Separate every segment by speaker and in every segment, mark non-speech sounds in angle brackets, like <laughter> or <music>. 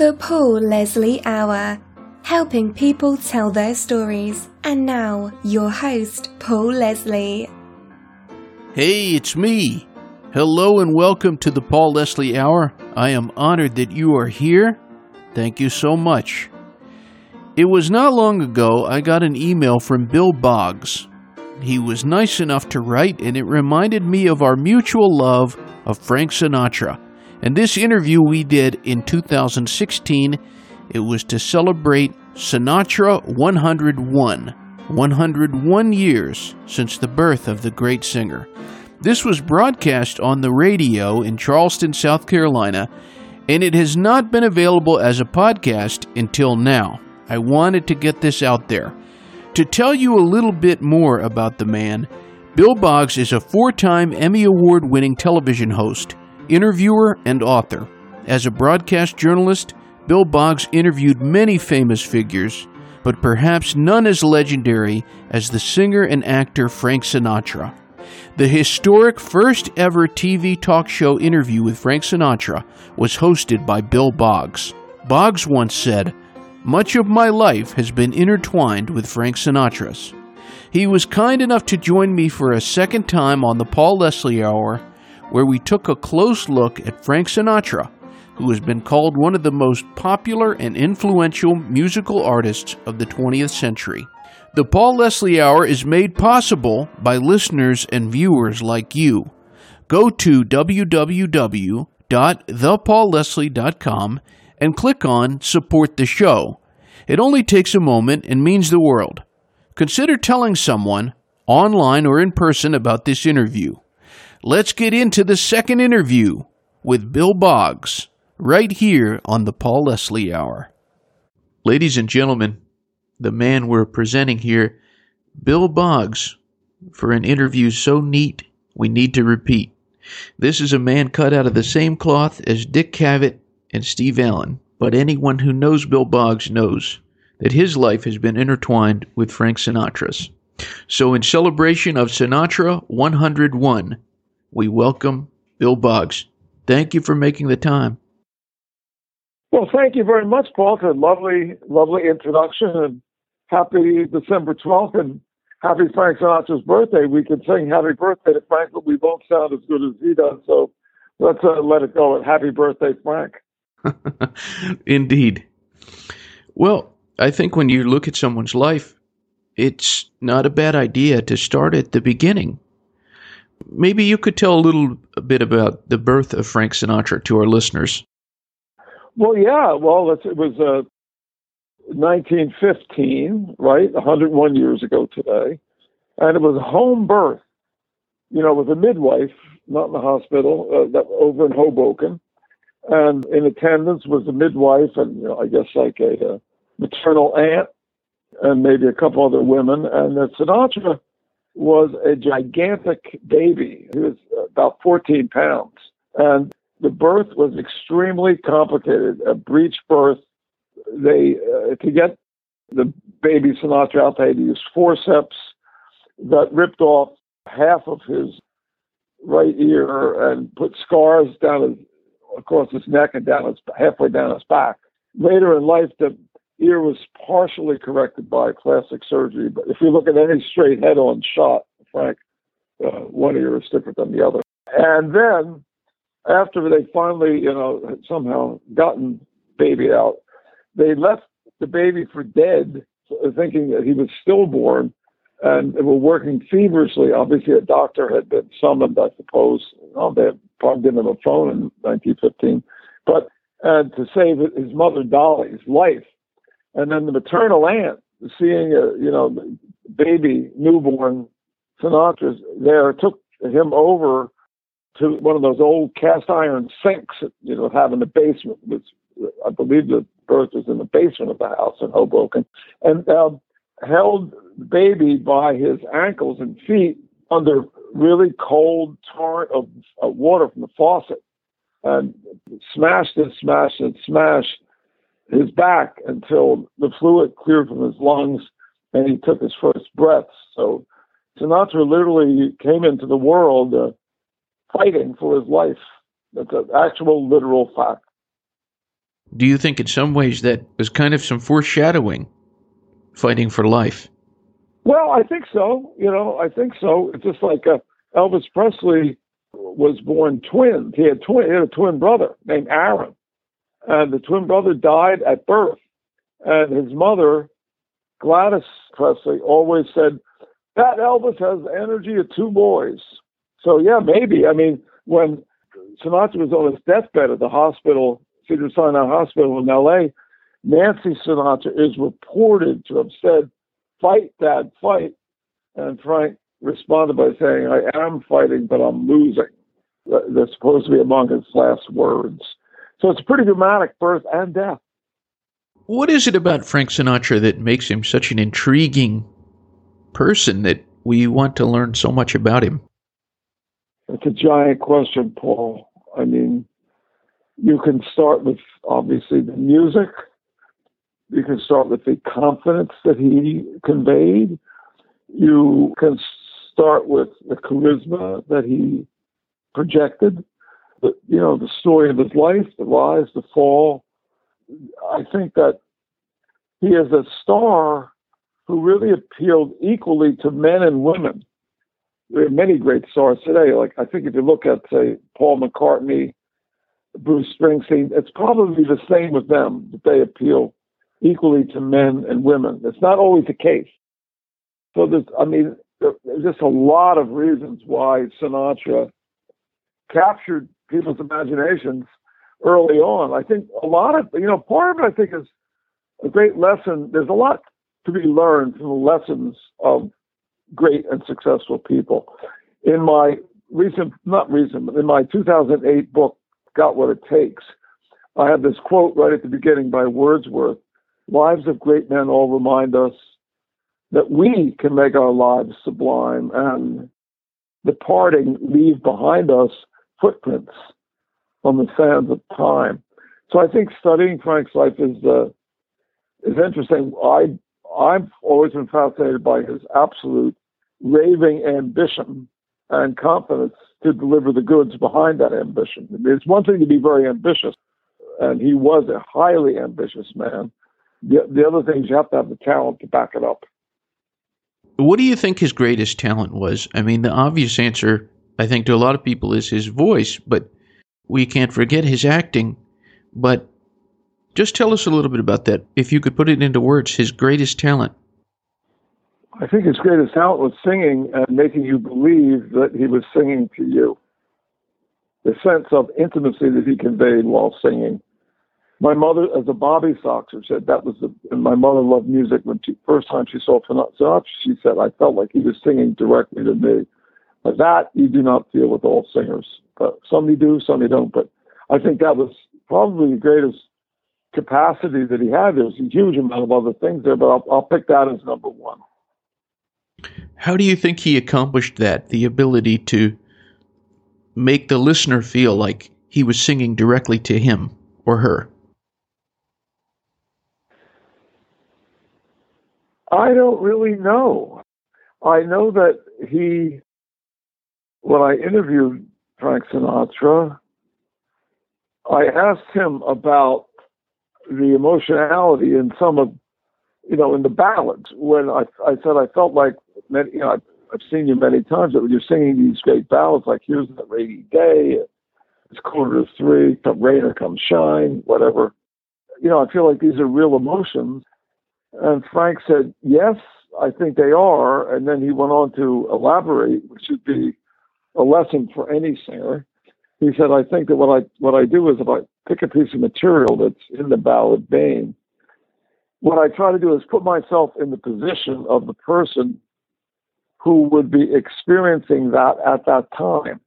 Speaker 1: The Paul Leslie Hour, helping people tell their stories. And now, your host, Paul Leslie.
Speaker 2: Hey, it's me. Hello and welcome to the Paul Leslie Hour. I am honored that you are here. Thank you so much. It was not long ago I got an email from Bill Boggs. He was nice enough to write, and it reminded me of our mutual love of Frank Sinatra. And this interview we did in 2016, it was to celebrate Sinatra 101, 101 years since the birth of the great singer. This was broadcast on the radio in Charleston, South Carolina, and it has not been available as a podcast until now. I wanted to get this out there. To tell you a little bit more about the man, Bill Boggs is a four time Emmy Award winning television host, interviewer, and author. As a broadcast journalist, Bill Boggs interviewed many famous figures, but perhaps none as legendary as the singer and actor Frank Sinatra. The historic first ever TV talk show interview with Frank Sinatra was hosted by Bill Boggs. Boggs once said, Much of my life has been intertwined with Frank Sinatra's. He was kind enough to join me for a second time on the Paul Leslie Hour, where we took a close look at Frank Sinatra, who has been called one of the most popular and influential musical artists of the 20th century. The Paul Leslie Hour is made possible by listeners and viewers like you. Go to www.thepaulleslie.com and click on Support the Show. It only takes a moment and means the world. Consider telling someone, online or in person, about this interview. Let's get into the second interview with Bill Boggs right here on the Paul Leslie Hour. Ladies and gentlemen, the man we're presenting here, Bill Boggs, for an interview so neat we need to repeat. This is a man cut out of the same cloth as Dick Cavett and Steve Allen, but anyone who knows Bill Boggs knows that his life has been intertwined with Frank Sinatra's. So, in celebration of Sinatra 101, we welcome Bill Boggs. Thank you for making the time.
Speaker 3: Well, thank you very much, Paul, for a lovely, lovely introduction and happy December 12th and happy Frank Sinatra's birthday. We can sing happy birthday to Frank, but we won't sound as good as he does. So let's uh, let it go at happy birthday, Frank. <laughs>
Speaker 2: Indeed. Well, I think when you look at someone's life, it's not a bad idea to start at the beginning. Maybe you could tell a little bit about the birth of Frank Sinatra to our listeners.
Speaker 3: Well, yeah. Well, it was uh, 1915, right? 101 years ago today. And it was a home birth, you know, with a midwife, not in the hospital, uh, that, over in Hoboken. And in attendance was a midwife and, you know, I guess like a, a maternal aunt and maybe a couple other women. And that Sinatra was a gigantic baby. He was about 14 pounds. And the birth was extremely complicated, a breech birth. They, uh, to get the baby Sinatra out, they had to use forceps that ripped off half of his right ear and put scars down his, across his neck and down his, halfway down his back. Later in life, the ear was partially corrected by plastic surgery. But if you look at any straight head-on shot, Frank, uh, one ear is different than the other. And then after they finally, you know, somehow gotten baby out, they left the baby for dead, thinking that he was stillborn, and they were working feverishly. Obviously, a doctor had been summoned, I suppose. Oh, they given him a phone in 1915, but and to save his mother Dolly's life, and then the maternal aunt seeing a you know baby newborn Sinatra's there took him over to one of those old cast iron sinks, that you know, have in the basement. Which I believe the birth was in the basement of the house in Hoboken, and uh, held the baby by his ankles and feet under really cold torrent of, of water from the faucet, and smashed and smashed and smashed his back until the fluid cleared from his lungs and he took his first breath. So Sinatra literally came into the world. Uh, fighting for his life. That's an actual literal fact.
Speaker 2: do you think in some ways that was kind of some foreshadowing, fighting for life?
Speaker 3: Well, I think so. You know, I think so. It's just like uh, Elvis Presley was born twins. He had twin. He had a twin brother named Aaron, and the twin brother died at birth. And his mother, Gladys Presley, always said that Elvis has the energy of two boys. So yeah, maybe. I mean, when Sinatra was on his deathbed at the hospital, Cedar Sinai Hospital in L.A., Nancy Sinatra is reported to have said, "Fight, Dad, fight," and Frank responded by saying, "I am fighting, but I'm losing." That's supposed to be among his last words. So it's a pretty dramatic birth and death.
Speaker 2: What is it about Frank Sinatra that makes him such an intriguing person that we want to learn so much about him?
Speaker 3: It's a giant question, Paul. I mean, you can start with obviously the music. You can start with the confidence that he conveyed. You can start with the charisma that he projected. But, you know, the story of his life, the rise, the fall. I think that he is a star who really appealed equally to men and women there are many great stars today. Like I think if you look at say Paul McCartney, Bruce Springsteen, it's probably the same with them that they appeal equally to men and women. It's not always the case. So there's, I mean, there's just a lot of reasons why Sinatra captured people's imaginations early on. I think a lot of, you know, part of it I think is a great lesson. There's a lot to be learned from the lessons of great and successful people. In my recent, not recent, but in my 2008 book, Got What It Takes, I have this quote right at the beginning by Wordsworth Lives of great men all remind us that we can make our lives sublime and departing leave behind us footprints on the sands of time. So I think studying Frank's life is uh, is interesting. I I've always been fascinated by his absolute raving ambition and confidence to deliver the goods behind that ambition. It's one thing to be very ambitious, and he was a highly ambitious man. The, the other thing is you have to have the talent to back it up.
Speaker 2: What do you think his greatest talent was? I mean, the obvious answer, I think, to a lot of people is his voice, but we can't forget his acting. But just tell us a little bit about that. If you could put it into words, his greatest talent.
Speaker 3: I think his greatest talent was singing and making you believe that he was singing to you. The sense of intimacy that he conveyed while singing. My mother, as a Bobby Soxer, said that was the. And my mother loved music. When she first time she saw Sinatra, she said I felt like he was singing directly to me. But that you do not feel with all singers. But some you do, some you don't. But I think that was probably the greatest capacity that he had. There's a huge amount of other things there, but I'll, I'll pick that as number one.
Speaker 2: How do you think he accomplished that? The ability to make the listener feel like he was singing directly to him or her?
Speaker 3: I don't really know. I know that he, when I interviewed Frank Sinatra, I asked him about the emotionality in some of you know, in the ballads when I, I said I felt like, many, you know, I've, seen you many times that when you're singing these great ballads, like here's that rainy day, it's quarter to three, come rain or come shine, whatever. You know, I feel like these are real emotions. And Frank said, yes, I think they are. And then he went on to elaborate, which should be a lesson for any singer. He said, I think that what I what I do is if I pick a piece of material that's in the ballad vein, what I try to do is put myself in the position of the person who would be experiencing that at that time.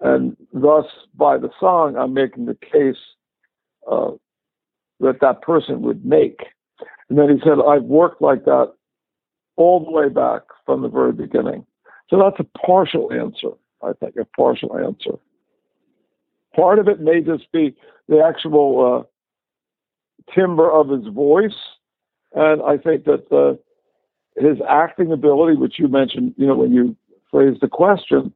Speaker 3: And thus, by the song, I'm making the case uh, that that person would make. And then he said, I've worked like that all the way back from the very beginning. So that's a partial answer, I think, a partial answer. Part of it may just be the actual uh, timbre of his voice and I think that uh, his acting ability, which you mentioned, you know, when you phrased the question,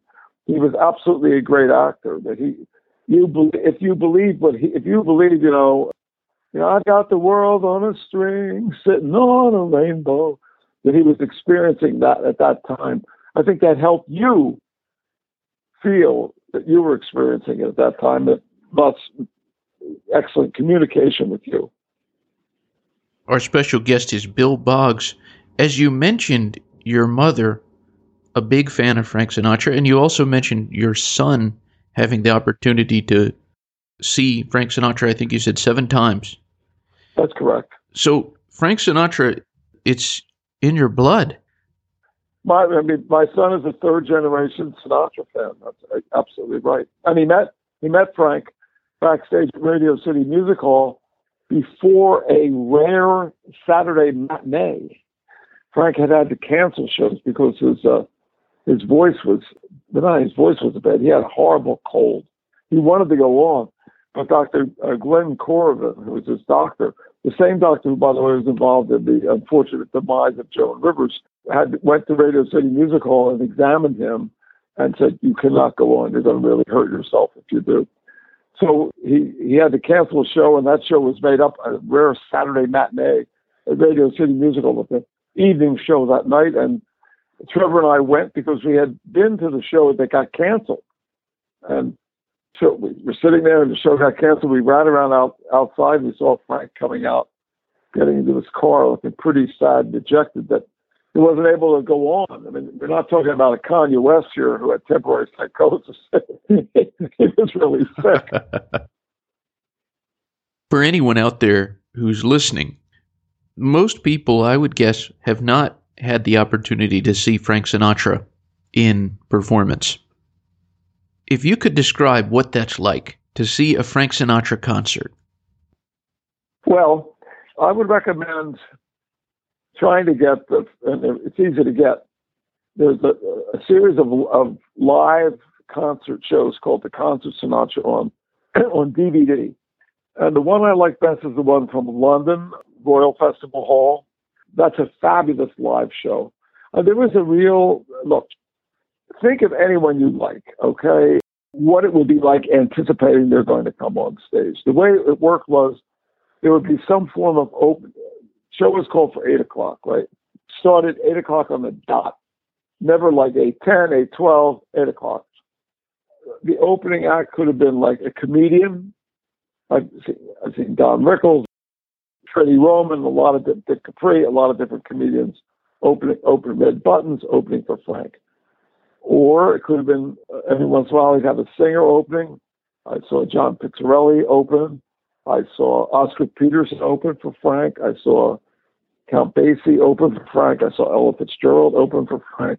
Speaker 3: he was absolutely a great actor. That he, you, if you believe what he, if you believe, you know, you know, I got the world on a string, sitting on a rainbow. That he was experiencing that at that time. I think that helped you feel that you were experiencing at that time. That that's excellent communication with you.
Speaker 2: Our special guest is Bill Boggs. As you mentioned, your mother, a big fan of Frank Sinatra, and you also mentioned your son having the opportunity to see Frank Sinatra, I think you said seven times.
Speaker 3: That's correct.
Speaker 2: So Frank Sinatra, it's in your blood.
Speaker 3: My, I mean, my son is a third generation Sinatra fan. That's absolutely right. And he met he met Frank backstage at Radio City Music Hall before a rare Saturday matinee. Frank had had to cancel shows because his uh, his voice was not his voice was bad. He had a horrible cold. He wanted to go on, but Dr. Uh, Gwen Korovin, who was his doctor, the same doctor who, by the way, was involved in the unfortunate demise of Joan Rivers, had went to Radio City Music Hall and examined him and said, "You cannot go on. You're going to really hurt yourself if you do." So he he had to cancel a show, and that show was made up a rare Saturday matinee at Radio City Music Hall with the evening show that night, and Trevor and I went because we had been to the show that got canceled, and we were sitting there, and the show got canceled. We ran around out outside. We saw Frank coming out, getting into his car, looking pretty sad, dejected that he wasn't able to go on. I mean, we're not talking about a Kanye West here who had temporary psychosis. <laughs> he was really sick. <laughs>
Speaker 2: For anyone out there who's listening, most people, I would guess, have not had the opportunity to see Frank Sinatra in performance. If you could describe what that's like to see a Frank Sinatra concert.
Speaker 3: Well, I would recommend trying to get the, and it's easy to get. There's a, a series of, of live concert shows called the Concert Sinatra on <clears throat> on DVD, and the one I like best is the one from London Royal Festival Hall. That's a fabulous live show. Uh, there was a real look. Think of anyone you like, okay? What it would be like anticipating they're going to come on stage. The way it worked was there would be some form of open show was called for eight o'clock, right? Started eight o'clock on the dot. Never like eight ten, eight twelve, eight o'clock. The opening act could have been like a comedian. I've seen, I've seen Don Rickles, Freddie Roman, a lot of Dick Capri, a lot of different comedians opening open Red Buttons, opening for Frank. Or it could have been uh, every once in a while he'd have a singer opening. I saw John Pizzarelli open. I saw Oscar Peterson open for Frank. I saw Count Basie open for Frank. I saw Ella Fitzgerald open for Frank.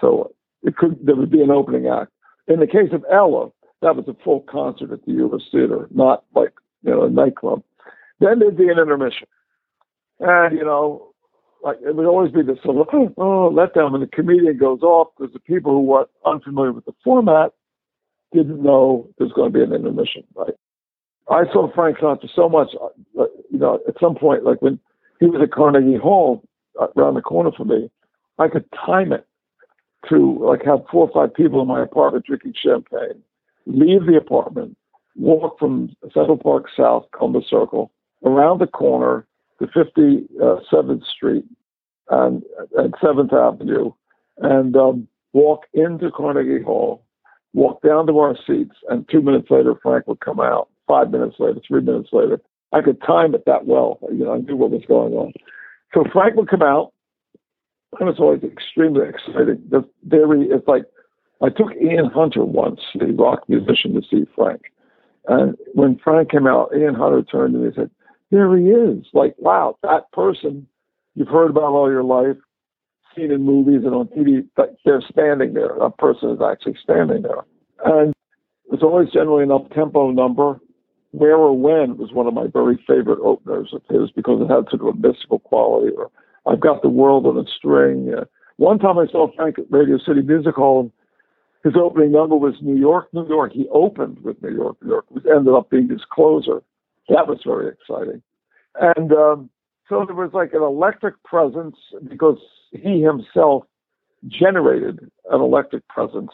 Speaker 3: So it could there would be an opening act. In the case of Ella, that was a full concert at the Uris Theater, not like you know a nightclub. Then there'd be an intermission, and you know, like it would always be this sort of <gasps> oh, letdown when the comedian goes off because the people who were unfamiliar with the format didn't know there's going to be an intermission, right? I saw Frank Sinatra so much, uh, you know, at some point, like when he was at Carnegie Hall uh, around the corner from me, I could time it to like have four or five people in my apartment drinking champagne, leave the apartment, walk from Central Park South, Columbus Circle, around the corner to 57th Street and, and 7th Avenue, and um, walk into Carnegie Hall, walk down to our seats, and two minutes later, Frank would come out. Five minutes later, three minutes later, I could time it that well. You know, I knew what was going on. So Frank would come out. And it's always extremely exciting. The very, it's like I took Ian Hunter once, the rock musician, to see Frank. And when Frank came out, Ian Hunter turned to me and said, There he is. Like, wow, that person you've heard about all your life, seen in movies and on TV, they're standing there. That person is actually standing there. And it's always generally an up tempo number. Where or When was one of my very favorite openers of his because it had sort of a mystical quality. Or I've Got the World on a String. Uh, one time I saw Frank at Radio City Music Hall, and his opening number was New York, New York. He opened with New York, New York, which ended up being his closer. That was very exciting. And um, so there was like an electric presence because he himself generated an electric presence.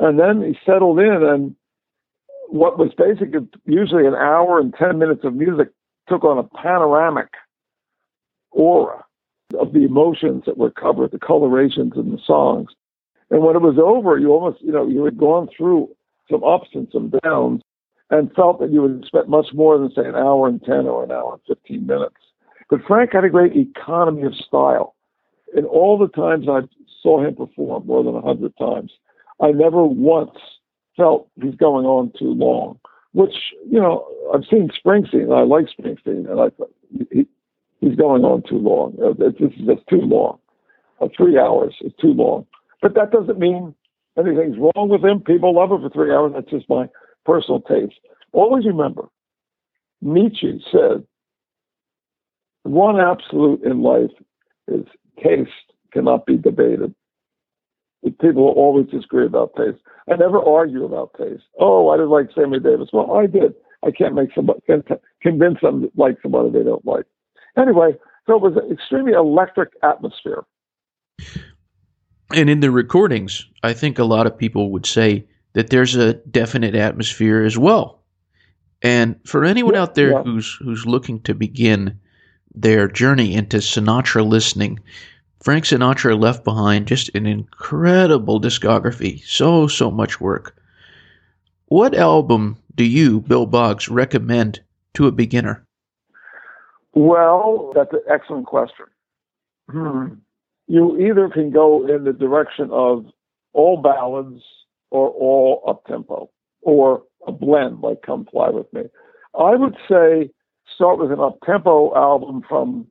Speaker 3: And then he settled in, and what was basically usually an hour and 10 minutes of music took on a panoramic aura of the emotions that were covered, the colorations in the songs. And when it was over, you almost, you know, you had gone through some ups and some downs and felt that you would spend much more than, say, an hour and 10 or an hour and 15 minutes. But Frank had a great economy of style. In all the times I saw him perform, more than a 100 times, I never once felt he's going on too long, which, you know, I've seen Springsteen, I like Springsteen, and I thought he, he's going on too long. Uh, this is just too long. Uh, three hours is too long. But that doesn't mean anything's wrong with him. People love him for three hours. That's just my personal taste. Always remember, Nietzsche said, one absolute in life is taste cannot be debated. People always disagree about taste. I never argue about taste. Oh, I didn't like Sammy Davis. Well, I did. I can't make somebody convince them to like somebody they don't like. Anyway, so it was an extremely electric atmosphere.
Speaker 2: And in the recordings, I think a lot of people would say that there's a definite atmosphere as well. And for anyone yeah, out there yeah. who's who's looking to begin their journey into Sinatra listening, Frank Sinatra left behind just an incredible discography, so so much work. What album do you, Bill Boggs, recommend to a beginner?
Speaker 3: Well, that's an excellent question. Hmm. You either can go in the direction of all ballads or all up tempo, or a blend like Come Fly With Me. I would say start with an up tempo album from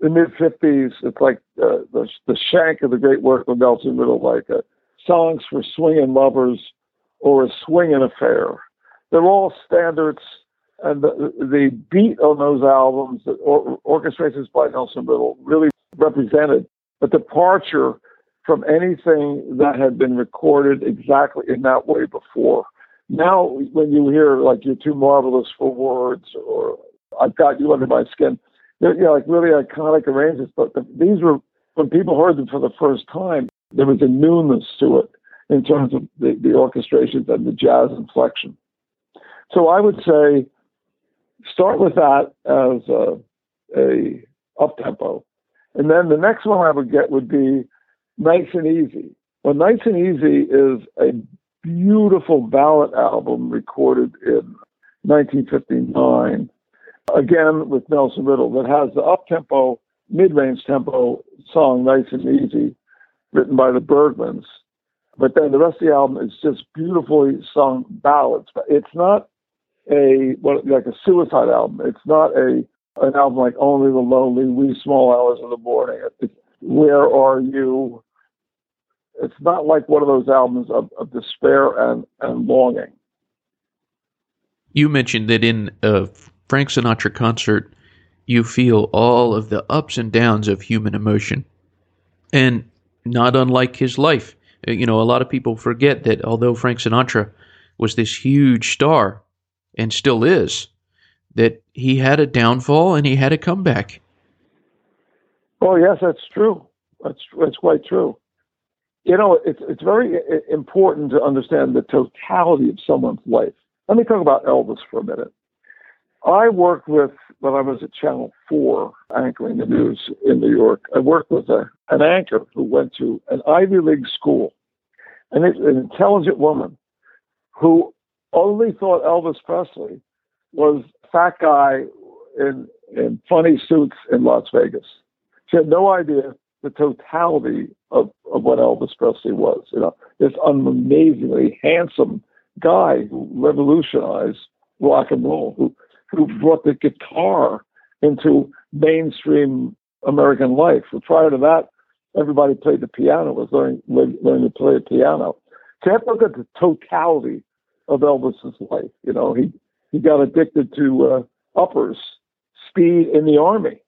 Speaker 3: the mid 50s. It's like uh, the, the shank of the great work of Nelson Riddle, like uh, Songs for Swinging Lovers or A Swinging Affair. They're all standards and the, the beat on those albums, the or, orchestrations by Nelson Riddle, really represented a departure from anything that had been recorded exactly in that way before. Now, when you hear like "You're Too Marvelous for Words" or "I've Got You Under My Skin," they're you know, like really iconic arrangements. But the, these were when people heard them for the first time, there was a newness to it in terms of the, the orchestrations and the jazz inflection. So I would say start with that as a, a up tempo, and then the next one I would get would be Nice and Easy. Well, Nice and Easy is a beautiful ballad album recorded in 1959, again with Nelson Riddle, that has the up tempo, mid range tempo song Nice and Easy, written by the Bergmans. But then the rest of the album is just beautifully sung ballads. It's not a what like a suicide album. It's not a an album like Only the Lonely, Wee Small Hours of the Morning. Where Are You? It's not like one of those albums of, of despair and, and longing.
Speaker 2: You mentioned that in a Frank Sinatra concert, you feel all of the ups and downs of human emotion. And not unlike his life. Uh, you know, a lot of people forget that although Frank Sinatra was this huge star, and still is, that he had a downfall and he had a comeback.
Speaker 3: Oh yes, that's true. That's that's quite true. You know, it's it's very important to understand the totality of someone's life. Let me talk about Elvis for a minute. I worked with when I was at Channel Four anchoring the news in New York. I worked with a, an anchor who went to an Ivy League school, and it's an intelligent woman who only thought Elvis Presley was fat guy in in funny suits in Las Vegas. She had no idea the totality of, of what Elvis Presley was. You know, this amazingly handsome guy who revolutionized rock and roll, who who brought the guitar into mainstream American life. So prior to that, everybody played the piano, was learning learning to play the piano. So you have to look at the totality of Elvis's life. You know, he he got addicted to uh, uppers, speed in the army,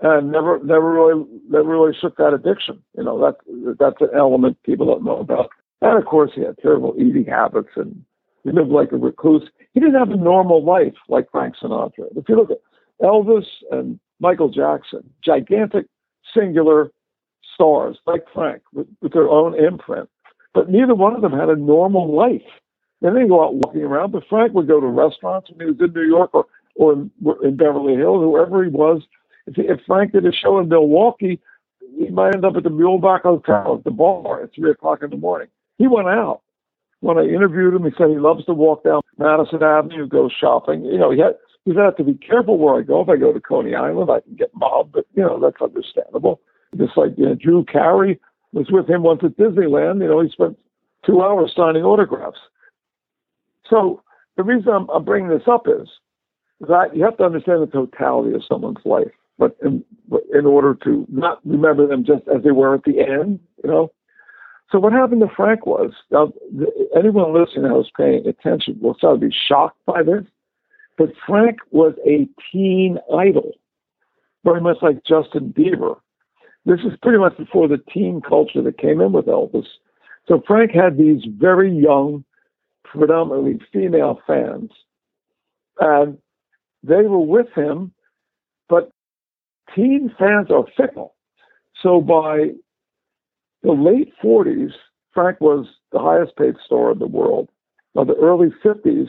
Speaker 3: and never never really never really shook that addiction. You know, that that's an element people don't know about. And of course, he had terrible eating habits and he lived like a recluse. He didn't have a normal life like Frank Sinatra. If you look at Elvis and Michael Jackson, gigantic, singular stars like Frank with, with their own imprint, but neither one of them had a normal life. They didn't go out walking around, but Frank would go to restaurants when he was in New York or or in, in Beverly Hills, whoever he was. If, Frank did a show in Milwaukee, he might end up at the Muehlebach Hotel at the bar at three o'clock in the morning. He went out. When I interviewed him, he said he loves to walk down Madison Avenue, go shopping. You know, he had he had to be careful where I go. If I go to Coney Island, I can get mobbed, but you know that's understandable. Just like you know, Drew Carey was with him once at Disneyland. You know, he spent two hours signing autographs. So the reason I'm, I'm bringing this up is that you have to understand the totality of someone's life, but in, in order to not remember them just as they were at the end, you know. So what happened to Frank was, now, anyone listening was paying attention will of be shocked by this, but Frank was a teen idol, very much like Justin Bieber. This is pretty much before the teen culture that came in with Elvis. So Frank had these very young, predominantly female fans, and they were with him, but teen fans are fickle. So by the late 40s, Frank was the highest paid star in the world. By the early 50s,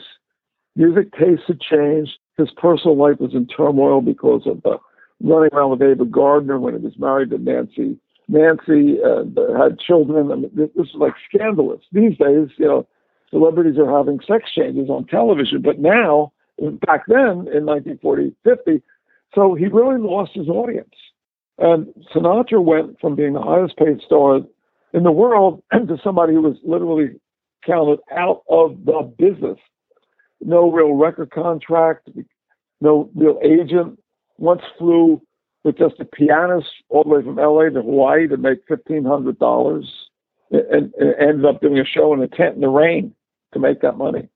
Speaker 3: music tastes had changed. His personal life was in turmoil because of the running around with Ava Gardner when he was married to Nancy. Nancy uh, had children. I mean, this is like scandalous. These days, you know, celebrities are having sex changes on television, but now, back then in 1940, 50, so he really lost his audience. And Sinatra went from being the highest paid star in the world <clears throat> to somebody who was literally counted out of the business. No real record contract, no real agent. Once flew with just a pianist all the way from LA to Hawaii to make $1,500 and, and ended up doing a show in a tent in the rain to make that money.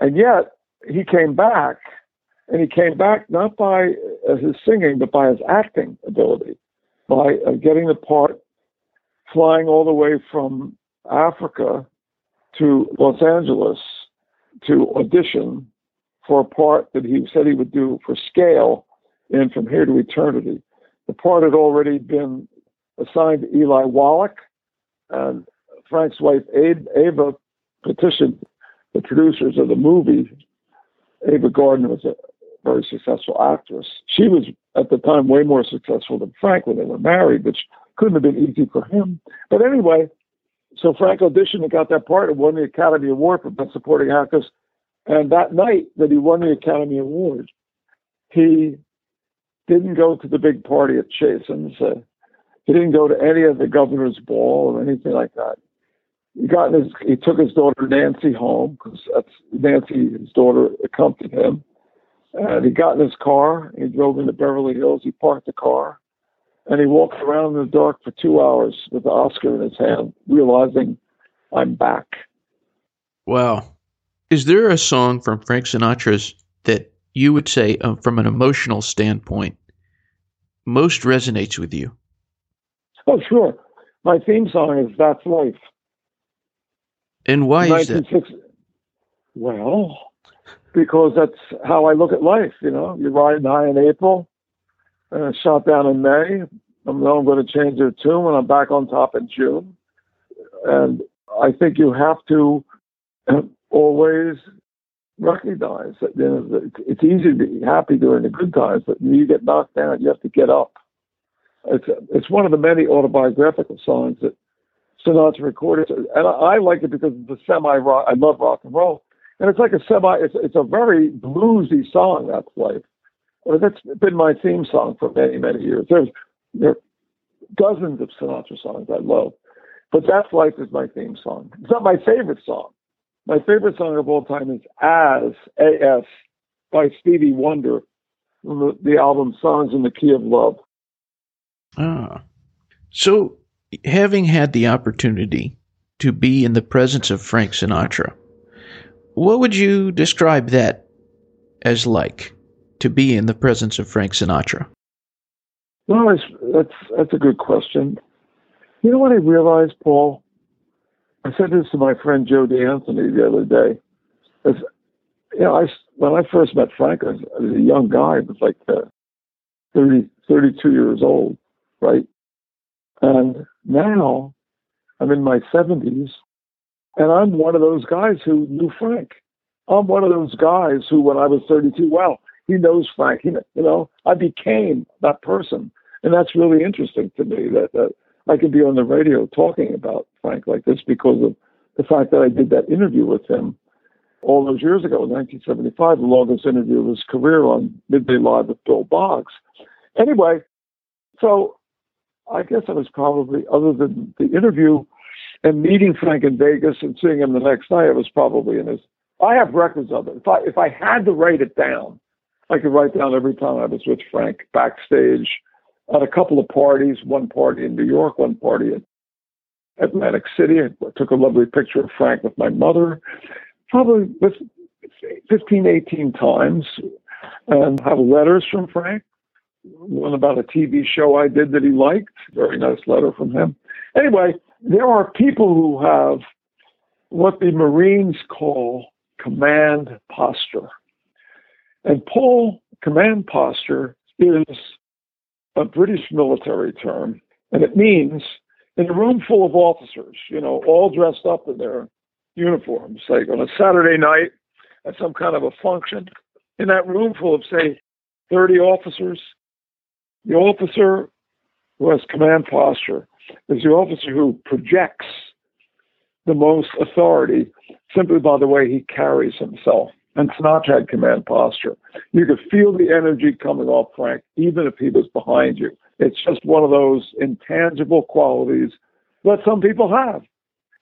Speaker 3: And yet he came back and he came back not by uh, his singing, but by his acting ability, by uh, getting the part, flying all the way from Africa to Los Angeles to audition for a part that he said he would do for scale in From Here to Eternity. The part had already been assigned to Eli Wallach, and Frank's wife, Ava, petitioned the producers of the movie. Ava Gardner was a very successful actress. She was at the time way more successful than Frank when they were married, which couldn't have been easy for him. But anyway, so Frank auditioned and got that part and won the Academy Award for Best Supporting Actress. And that night that he won the Academy Award, he didn't go to the big party at Chasen's. Uh, he didn't go to any of the governor's ball or anything like that. He got his, he took his daughter Nancy home because Nancy, his daughter, accompanied him. And he got in his car. He drove into Beverly Hills. He parked the car, and he walked around in the dark for two hours with the Oscar in his hand, realizing, "I'm back."
Speaker 2: Wow. Is there a song from Frank Sinatra's that you would say, uh, from an emotional standpoint, most resonates with you?
Speaker 3: Oh, sure. My theme song is "That's Life."
Speaker 2: And why is that?
Speaker 3: Well, because that's how I look at life. You know, you're riding high in April, uh, shot down in May. I know I'm going to change their tune, when I'm back on top in June. And I think you have to <clears throat> always recognize that you know, it's easy to be happy during the good times, but when you get knocked down, you have to get up. It's it's one of the many autobiographical songs that Sinatra recorded, and I, I like it because it's a semi rock. I love rock and roll, and it's like a semi. It's it's a very bluesy song. That's life. Well, that's been my theme song for many many years. There's there are dozens of Sinatra songs I love, but that's life is my theme song. It's not my favorite song. My favorite song of all time is As A S by Stevie Wonder from the, the album Songs in the Key of Love.
Speaker 2: Ah, so having had the opportunity to be in the presence of Frank Sinatra what would you describe that as like to be in the presence of Frank Sinatra?
Speaker 3: Well, that's that's a good question. You know what I realized, Paul? I said this to my friend Joe D'Anthony the other day. As, you know, I when I first met Frank, I was, I was a young guy. I was like uh, 30, 32 years old, right? And now I'm in my 70s, and I'm one of those guys who knew Frank. I'm one of those guys who, when I was 32, well, he knows Frank. He, you know, I became that person, and that's really interesting to me that, that I could be on the radio talking about Frank like this because of the fact that I did that interview with him all those years ago, in 1975, the longest interview of his career on Midday Live with Bill Boggs. Anyway, so I guess I was probably, other than the interview and meeting Frank in Vegas and seeing him the next night, it was probably in his. I have records of it. If I if I had to write it down, I could write down every time I was with Frank backstage at a couple of parties. One party in New York, one party in Atlantic City. I took a lovely picture of Frank with my mother, probably with 15, 18 times, and have letters from Frank. One about a TV show I did that he liked. Very nice letter from him. Anyway, there are people who have what the Marines call command posture. And Paul, command posture is a British military term, and it means in a room full of officers, you know, all dressed up in their uniforms, like on a Saturday night at some kind of a function, in that room full of, say, 30 officers, the officer who has command posture is the officer who projects the most authority simply by the way he carries himself. And Sinatra had command posture. You could feel the energy coming off Frank, even if he was behind you. It's just one of those intangible qualities that some people have.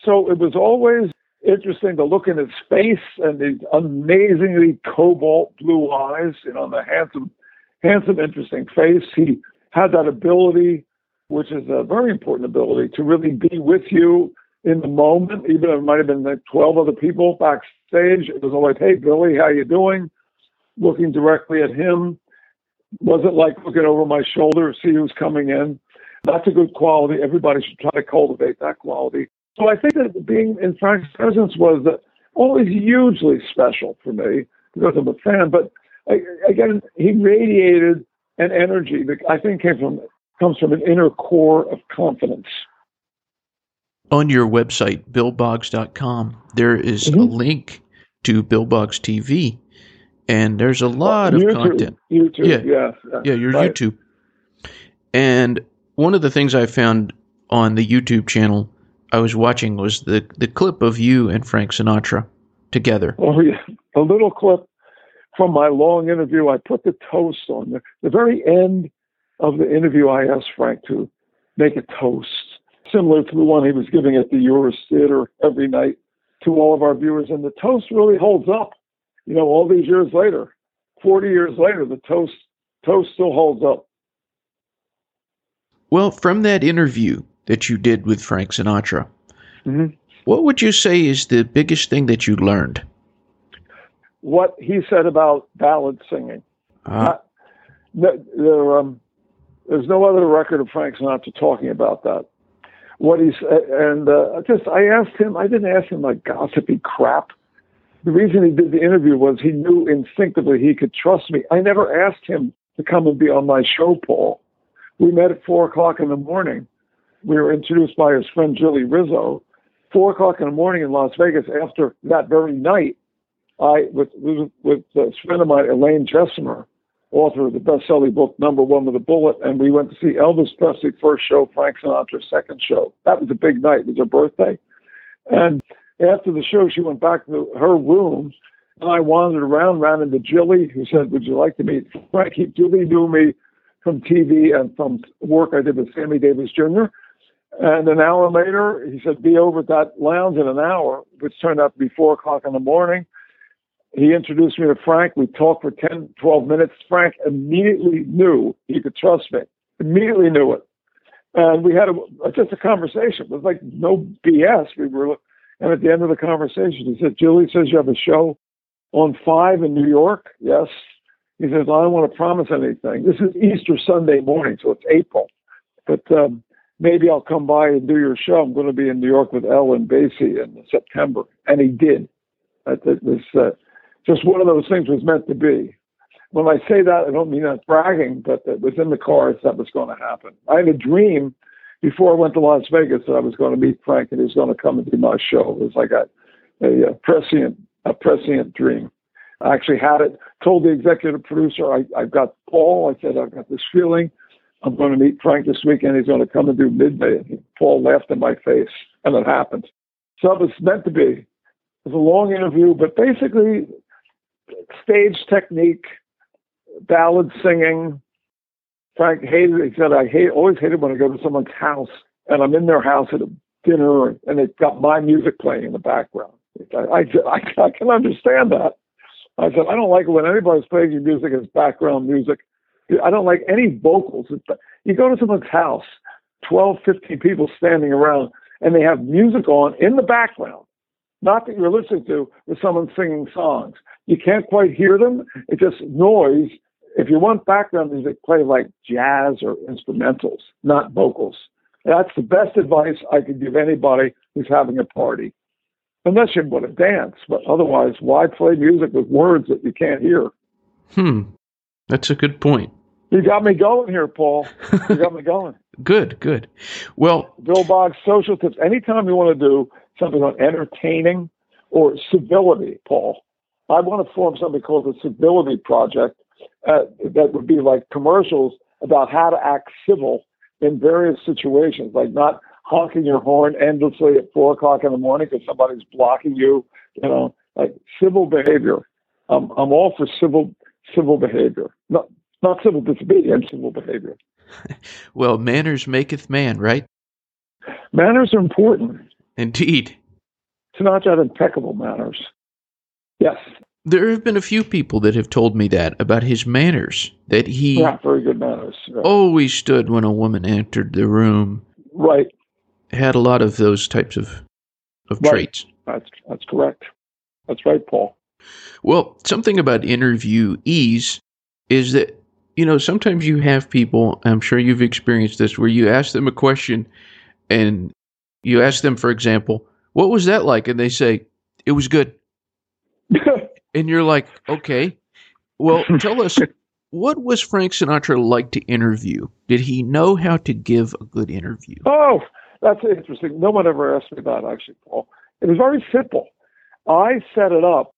Speaker 3: So it was always interesting to look in his face and these amazingly cobalt blue eyes, you know, the handsome, handsome, interesting face. He had that ability, which is a very important ability, to really be with you in the moment, even if it might have been like 12 other people backstage. It was always, hey, Billy, how you doing? Looking directly at him. Wasn't like looking over my shoulder to see who's coming in. That's a good quality. Everybody should try to cultivate that quality. So I think that being in Frank's presence was uh, always hugely special for me because I'm a fan. But I, again, he radiated an energy that I think came from comes from an inner core of confidence
Speaker 2: on your website, billboggs.com, there is mm-hmm. a link to Bill Boggs TV, and there's a lot of
Speaker 3: YouTube,
Speaker 2: content.
Speaker 3: YouTube, yeah, yeah,
Speaker 2: yeah your
Speaker 3: right.
Speaker 2: YouTube. And one of the things I found on the YouTube channel I was watching was the the clip of you and Frank Sinatra together.
Speaker 3: Oh yeah, a little clip from my long interview. I put the toast on the, the very end of the interview. I asked Frank to make a toast similar to the one he was giving at the Uris Theater every night to all of our viewers. And the toast really holds up. You know, all these years later, 40 years later, the toast toast still holds up.
Speaker 2: Well, from that interview that you did with Frank Sinatra,
Speaker 3: mm-hmm.
Speaker 2: what would you say is the biggest thing that you learned?
Speaker 3: What he said about ballad singing.
Speaker 2: Uh,
Speaker 3: there, um, there's no other record of Frank Sinatra talking about that what he's and uh, just I asked him. I didn't ask him like gossipy crap. The reason he did the interview was he knew instinctively he could trust me. I never asked him to come and be on my show, Paul. We met at four o'clock in the morning. We were introduced by his friend Jilly Rizzo. Four o'clock in the morning in Las Vegas. After that very night, I with with, with a friend of mine, Elaine Jesmer, author of the best-selling book Number One with a Bullet, and we went to see Elvis Presley first show, Frank Sinatra second show. That was a big night. It was her birthday, and after the show, she went back to her room, and I wandered around, ran into Jilly, who said, "Would you like to meet Frankie?" Jilly knew me from TV and from work I did with Sammy Davis Jr. And an hour later, he said, "Be over at that lounge in an hour," which turned out to be four o'clock in the morning. He introduced me to Frank. We talked for 10, 12 minutes. Frank immediately knew he could trust me, immediately knew it. And we had a, just a conversation. It was like no BS. We were, and at the end of the conversation, he said, Julie says you have a show on five in New York. Yes. He says, I don't want to promise anything. This is Easter Sunday morning, so it's April. But um, maybe I'll come by and do your show. I'm going to be in New York with Ella and Basie in September. And he did. It was, uh, just one of those things was meant to be. When I say that, I don't mean that bragging, but it was in the cards that was going to happen. I had a dream before I went to Las Vegas that I was going to meet Frank and he was going to come and do my show. It was like a, a, prescient a prescient dream. I actually had it, told the executive producer, I, I've got Paul. I said, I've got this feeling. I'm going to meet Frank this weekend. He's going to come and do midday. Paul laughed in my face, and it happened. So it was meant to be. It was a long interview, but basically, stage technique, ballad singing. Frank hated. He said, I hate, always hated when I go to someone's house and I'm in their house at a dinner and they've got my music playing in the background. I, I, I can understand that. I said, I don't like it when anybody's playing your music as background music. I don't like any vocals. You go to someone's house, 12, 15 people standing around, and they have music on in the background. Not that you're listening to with someone singing songs. You can't quite hear them. It's just noise. If you want background music, play like jazz or instrumentals, not vocals. That's the best advice I could give anybody who's having a party. Unless you want to dance, but otherwise, why play music with words that you can't hear?
Speaker 2: Hmm. That's a good point.
Speaker 3: You got me going here, Paul. You got me <laughs> going.
Speaker 2: good, good. Well,
Speaker 3: Bill Boggs, social tips. Anytime you want to do something on entertaining or civility, Paul, I want to form something called the Civility Project uh, that would be like commercials about how to act civil in various situations, like not honking your horn endlessly at four o'clock in the morning because somebody's blocking you. You know, like civil behavior. Um, I'm all for civil civil behavior, not not civil disobedience, civil behavior. <laughs>
Speaker 2: well, manners maketh man, right?
Speaker 3: Manners are important.
Speaker 2: Indeed.
Speaker 3: It's not just impeccable manners. Yes.
Speaker 2: There have been a few people that have told me that about his manners, that he
Speaker 3: yeah, very good manners. Right.
Speaker 2: always stood when a woman entered the room.
Speaker 3: Right.
Speaker 2: Had a lot of those types of of
Speaker 3: right.
Speaker 2: traits.
Speaker 3: That's that's correct. That's right, Paul.
Speaker 2: Well, something about interviewees is that you know sometimes you have people. I'm sure you've experienced this where you ask them a question, and you ask them, for example, "What was that like?" and they say, "It was good." <laughs> and you're like, okay, well, <laughs> tell us what was Frank Sinatra like to interview? Did he know how to give a good interview?
Speaker 3: Oh, that's interesting. No one ever asked me that, actually, Paul. It was very simple. I set it up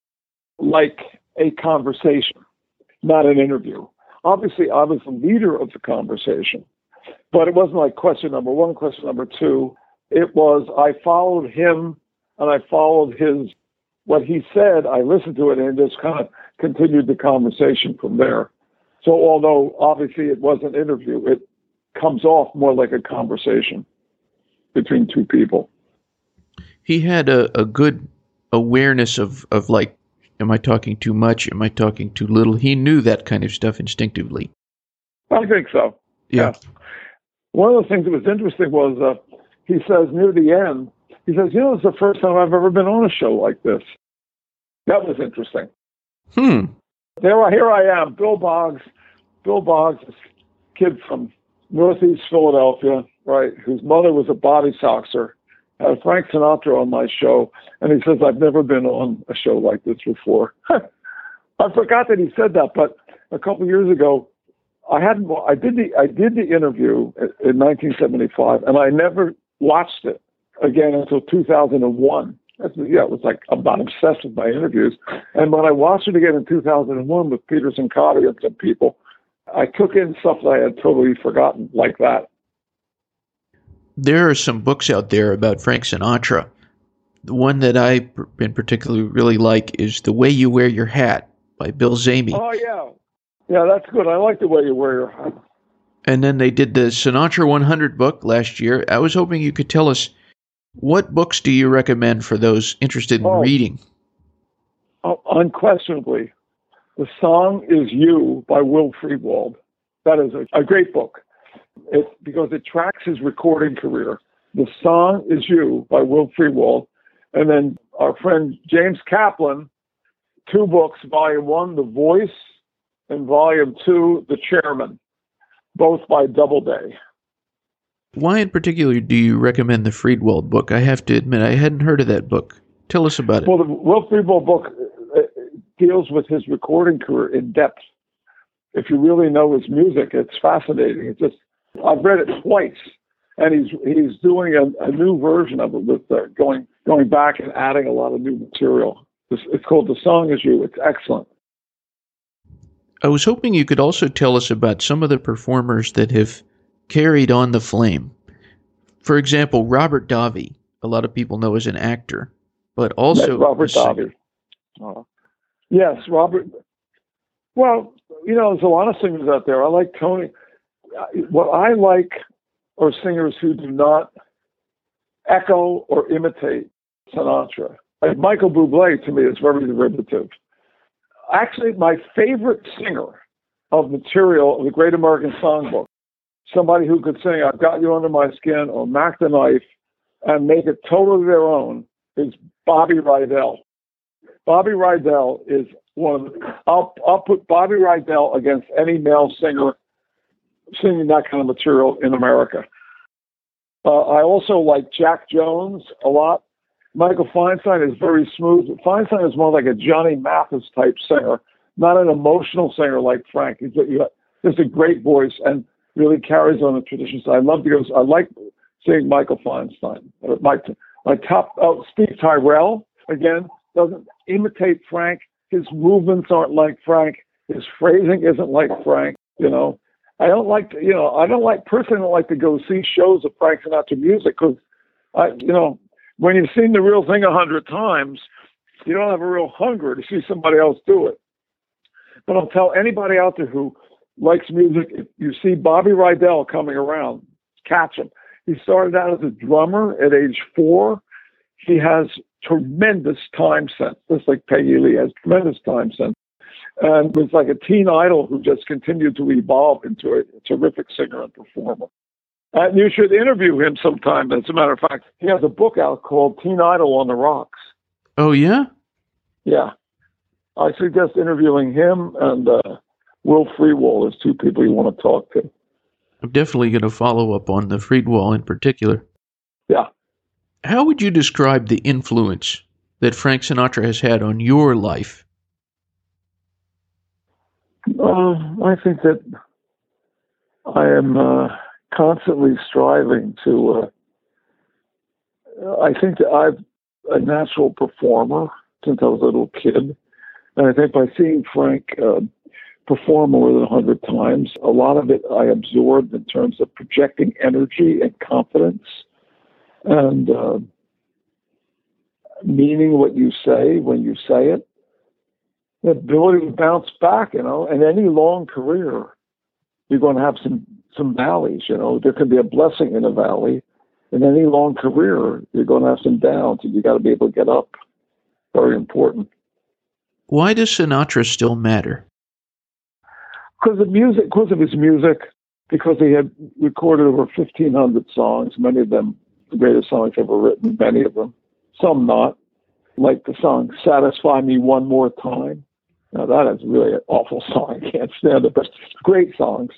Speaker 3: like a conversation, not an interview. Obviously, I was the leader of the conversation, but it wasn't like question number one, question number two. It was I followed him and I followed his what he said, I listened to it and just kind of continued the conversation from there. So, although obviously it was an interview, it comes off more like a conversation between two people.
Speaker 2: He had a, a good awareness of, of like, am I talking too much? Am I talking too little? He knew that kind of stuff instinctively.
Speaker 3: I think so.
Speaker 2: Yeah. yeah.
Speaker 3: One of the things that was interesting was uh, he says near the end, he says, You know, it's the first time I've ever been on a show like this. That was interesting.
Speaker 2: Hmm.
Speaker 3: There, I, here I am, Bill Boggs. Bill Boggs, this kid from Northeast Philadelphia, right, whose mother was a bobby soxer. Had Frank Sinatra on my show, and he says, I've never been on a show like this before. <laughs> I forgot that he said that, but a couple years ago, I hadn't. I did the I did the interview in 1975, and I never watched it again until 2001. That's, yeah, it was like I'm not obsessed with my interviews. And when I watched it again in 2001 with Peterson Cincotti and some people, I took in stuff that I had totally forgotten, like that.
Speaker 2: There are some books out there about Frank Sinatra. The one that I, in particular, really like is "The Way You Wear Your Hat" by Bill Zehme.
Speaker 3: Oh yeah, yeah, that's good. I like the way you wear your hat.
Speaker 2: And then they did the Sinatra 100 book last year. I was hoping you could tell us what books do you recommend for those interested in oh, reading?
Speaker 3: Uh, unquestionably, The Song Is You by Will Friedwald. That is a, a great book it, because it tracks his recording career. The Song Is You by Will Friedwald. And then our friend James Kaplan, two books, volume one, The Voice, and volume two, The Chairman, both by Doubleday.
Speaker 2: Why in particular do you recommend the Friedwald book? I have to admit, I hadn't heard of that book. Tell us about it.
Speaker 3: Well, the Will Friedwald book uh, deals with his recording career in depth. If you really know his music, it's fascinating. It's just I've read it twice, and he's he's doing a, a new version of it with uh, going going back and adding a lot of new material. It's called The Song Is You. It's excellent.
Speaker 2: I was hoping you could also tell us about some of the performers that have carried on the flame. For example, Robert Davi, a lot of people know as an actor, but also
Speaker 3: Robert Davi. Uh, yes, Robert. Well, you know, there's a lot of singers out there. I like Tony. What I like are singers who do not echo or imitate Sinatra. Like Michael Bublé to me is very derivative. Actually, my favorite singer of material of the Great American Songbook, somebody who could sing "I've Got You Under My Skin" or "Mac the Knife" and make it totally their own, is Bobby Rydell. Bobby Rydell is one of the, I'll I'll put Bobby Rydell against any male singer singing that kind of material in America. Uh, I also like Jack Jones a lot. Michael Feinstein is very smooth. Feinstein is more like a Johnny Mathis type singer, not an emotional singer like Frank. He's just a great voice and really carries on the tradition. So I love to go. I like seeing Michael Feinstein. Uh, my my top oh, Steve Tyrell again doesn't imitate Frank. His movements aren't like Frank. His phrasing isn't like Frank. You know, I don't like to, you know I don't like personally don't like to go see shows of Frank Sinatra music because I you know when you've seen the real thing a hundred times, you don't have a real hunger to see somebody else do it. But I'll tell anybody out there who likes music, if you see Bobby Rydell coming around, catch him. He started out as a drummer at age four. He has tremendous time sense, just like Peggy Lee has tremendous time sense. And was like a teen idol who just continued to evolve into a terrific singer and performer. And you should interview him sometime. As a matter of fact, he has a book out called Teen Idol on the Rocks.
Speaker 2: Oh, yeah?
Speaker 3: Yeah. I suggest interviewing him and uh, Will Friedwald is two people you want to talk to.
Speaker 2: I'm definitely going to follow up on the Friedwald in particular.
Speaker 3: Yeah.
Speaker 2: How would you describe the influence that Frank Sinatra has had on your life?
Speaker 3: Uh, I think that I am. Uh, constantly striving to. Uh, I think that I'm a natural performer since I was a little kid, and I think by seeing Frank uh, perform more than a hundred times, a lot of it I absorbed in terms of projecting energy and confidence, and uh, meaning what you say when you say it. The ability to bounce back, you know, in any long career, you're going to have some some valleys. You know, there can be a blessing in a valley. In any long career, you're going to have some downs, and you got to be able to get up. Very important.
Speaker 2: Why does Sinatra still matter?
Speaker 3: Because of music, because of his music, because he had recorded over 1,500 songs, many of them the greatest songs ever written, many of them, some not, like the song Satisfy Me One More Time. Now, that is really an awful song. <laughs> I can't stand it, but great songs.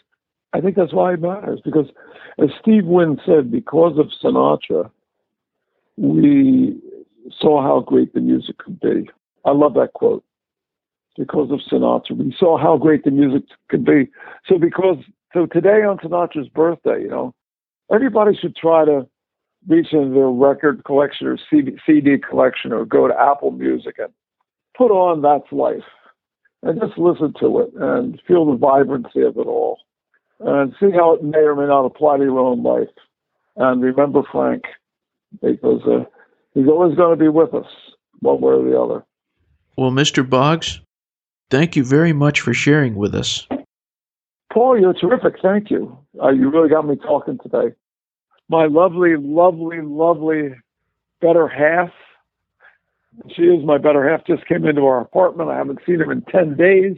Speaker 3: I think that's why it matters because, as Steve Wynn said, because of Sinatra, we saw how great the music could be. I love that quote. Because of Sinatra, we saw how great the music could be. So, because so today on Sinatra's birthday, you know, everybody should try to reach into their record collection or CD, collection or go to Apple Music and put on That's Life and just listen to it and feel the vibrancy of it all and see how it may or may not apply to your own life. And remember Frank, because uh, he's always going to be with us, one way or the other.
Speaker 2: Well, Mr. Boggs, thank you very much for sharing with us.
Speaker 3: Paul, you're terrific. Thank you. Uh, you really got me talking today. My lovely, lovely, lovely better half. She is my better half. Just came into our apartment. I haven't seen her in 10 days.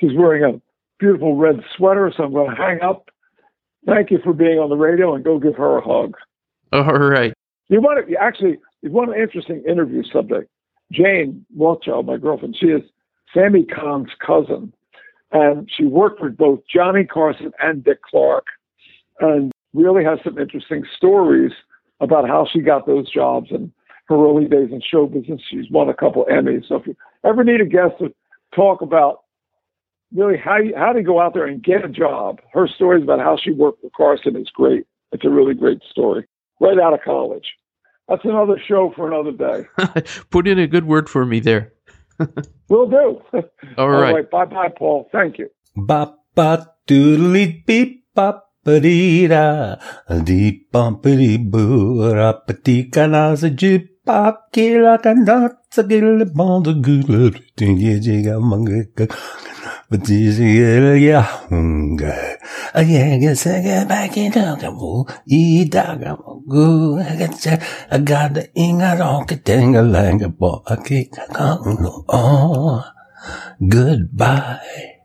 Speaker 3: She's wearing a beautiful red sweater, so I'm going to hang up. Thank you for being on the radio and go give her a hug.
Speaker 2: All right.
Speaker 3: You want to actually, you want an interesting interview subject. Jane Rothschild, my girlfriend, she is Sammy Cahn's cousin, and she worked with both Johnny Carson and Dick Clark, and really has some interesting stories about how she got those jobs and her early days in show business. She's won a couple Emmys. So if you ever need a guest to talk about really how you, how to go out there and get a job. Her stories about how she worked with Carson is great. It's a really great story. Right out of college. That's another show for another day. <laughs>
Speaker 2: Put in a good word for me there. <laughs>
Speaker 3: Will do.
Speaker 2: All right.
Speaker 3: All right. Bye bye, Paul. Thank you.
Speaker 4: Bop bop doodly beep bop ba dee da dee bumpity boo rap dee kana sa jip bop kila kana sa gil bon de gul ding ye jiga manga but is yeah yeah get back in the woo e daga go I got the a lang bo a kick oh goodbye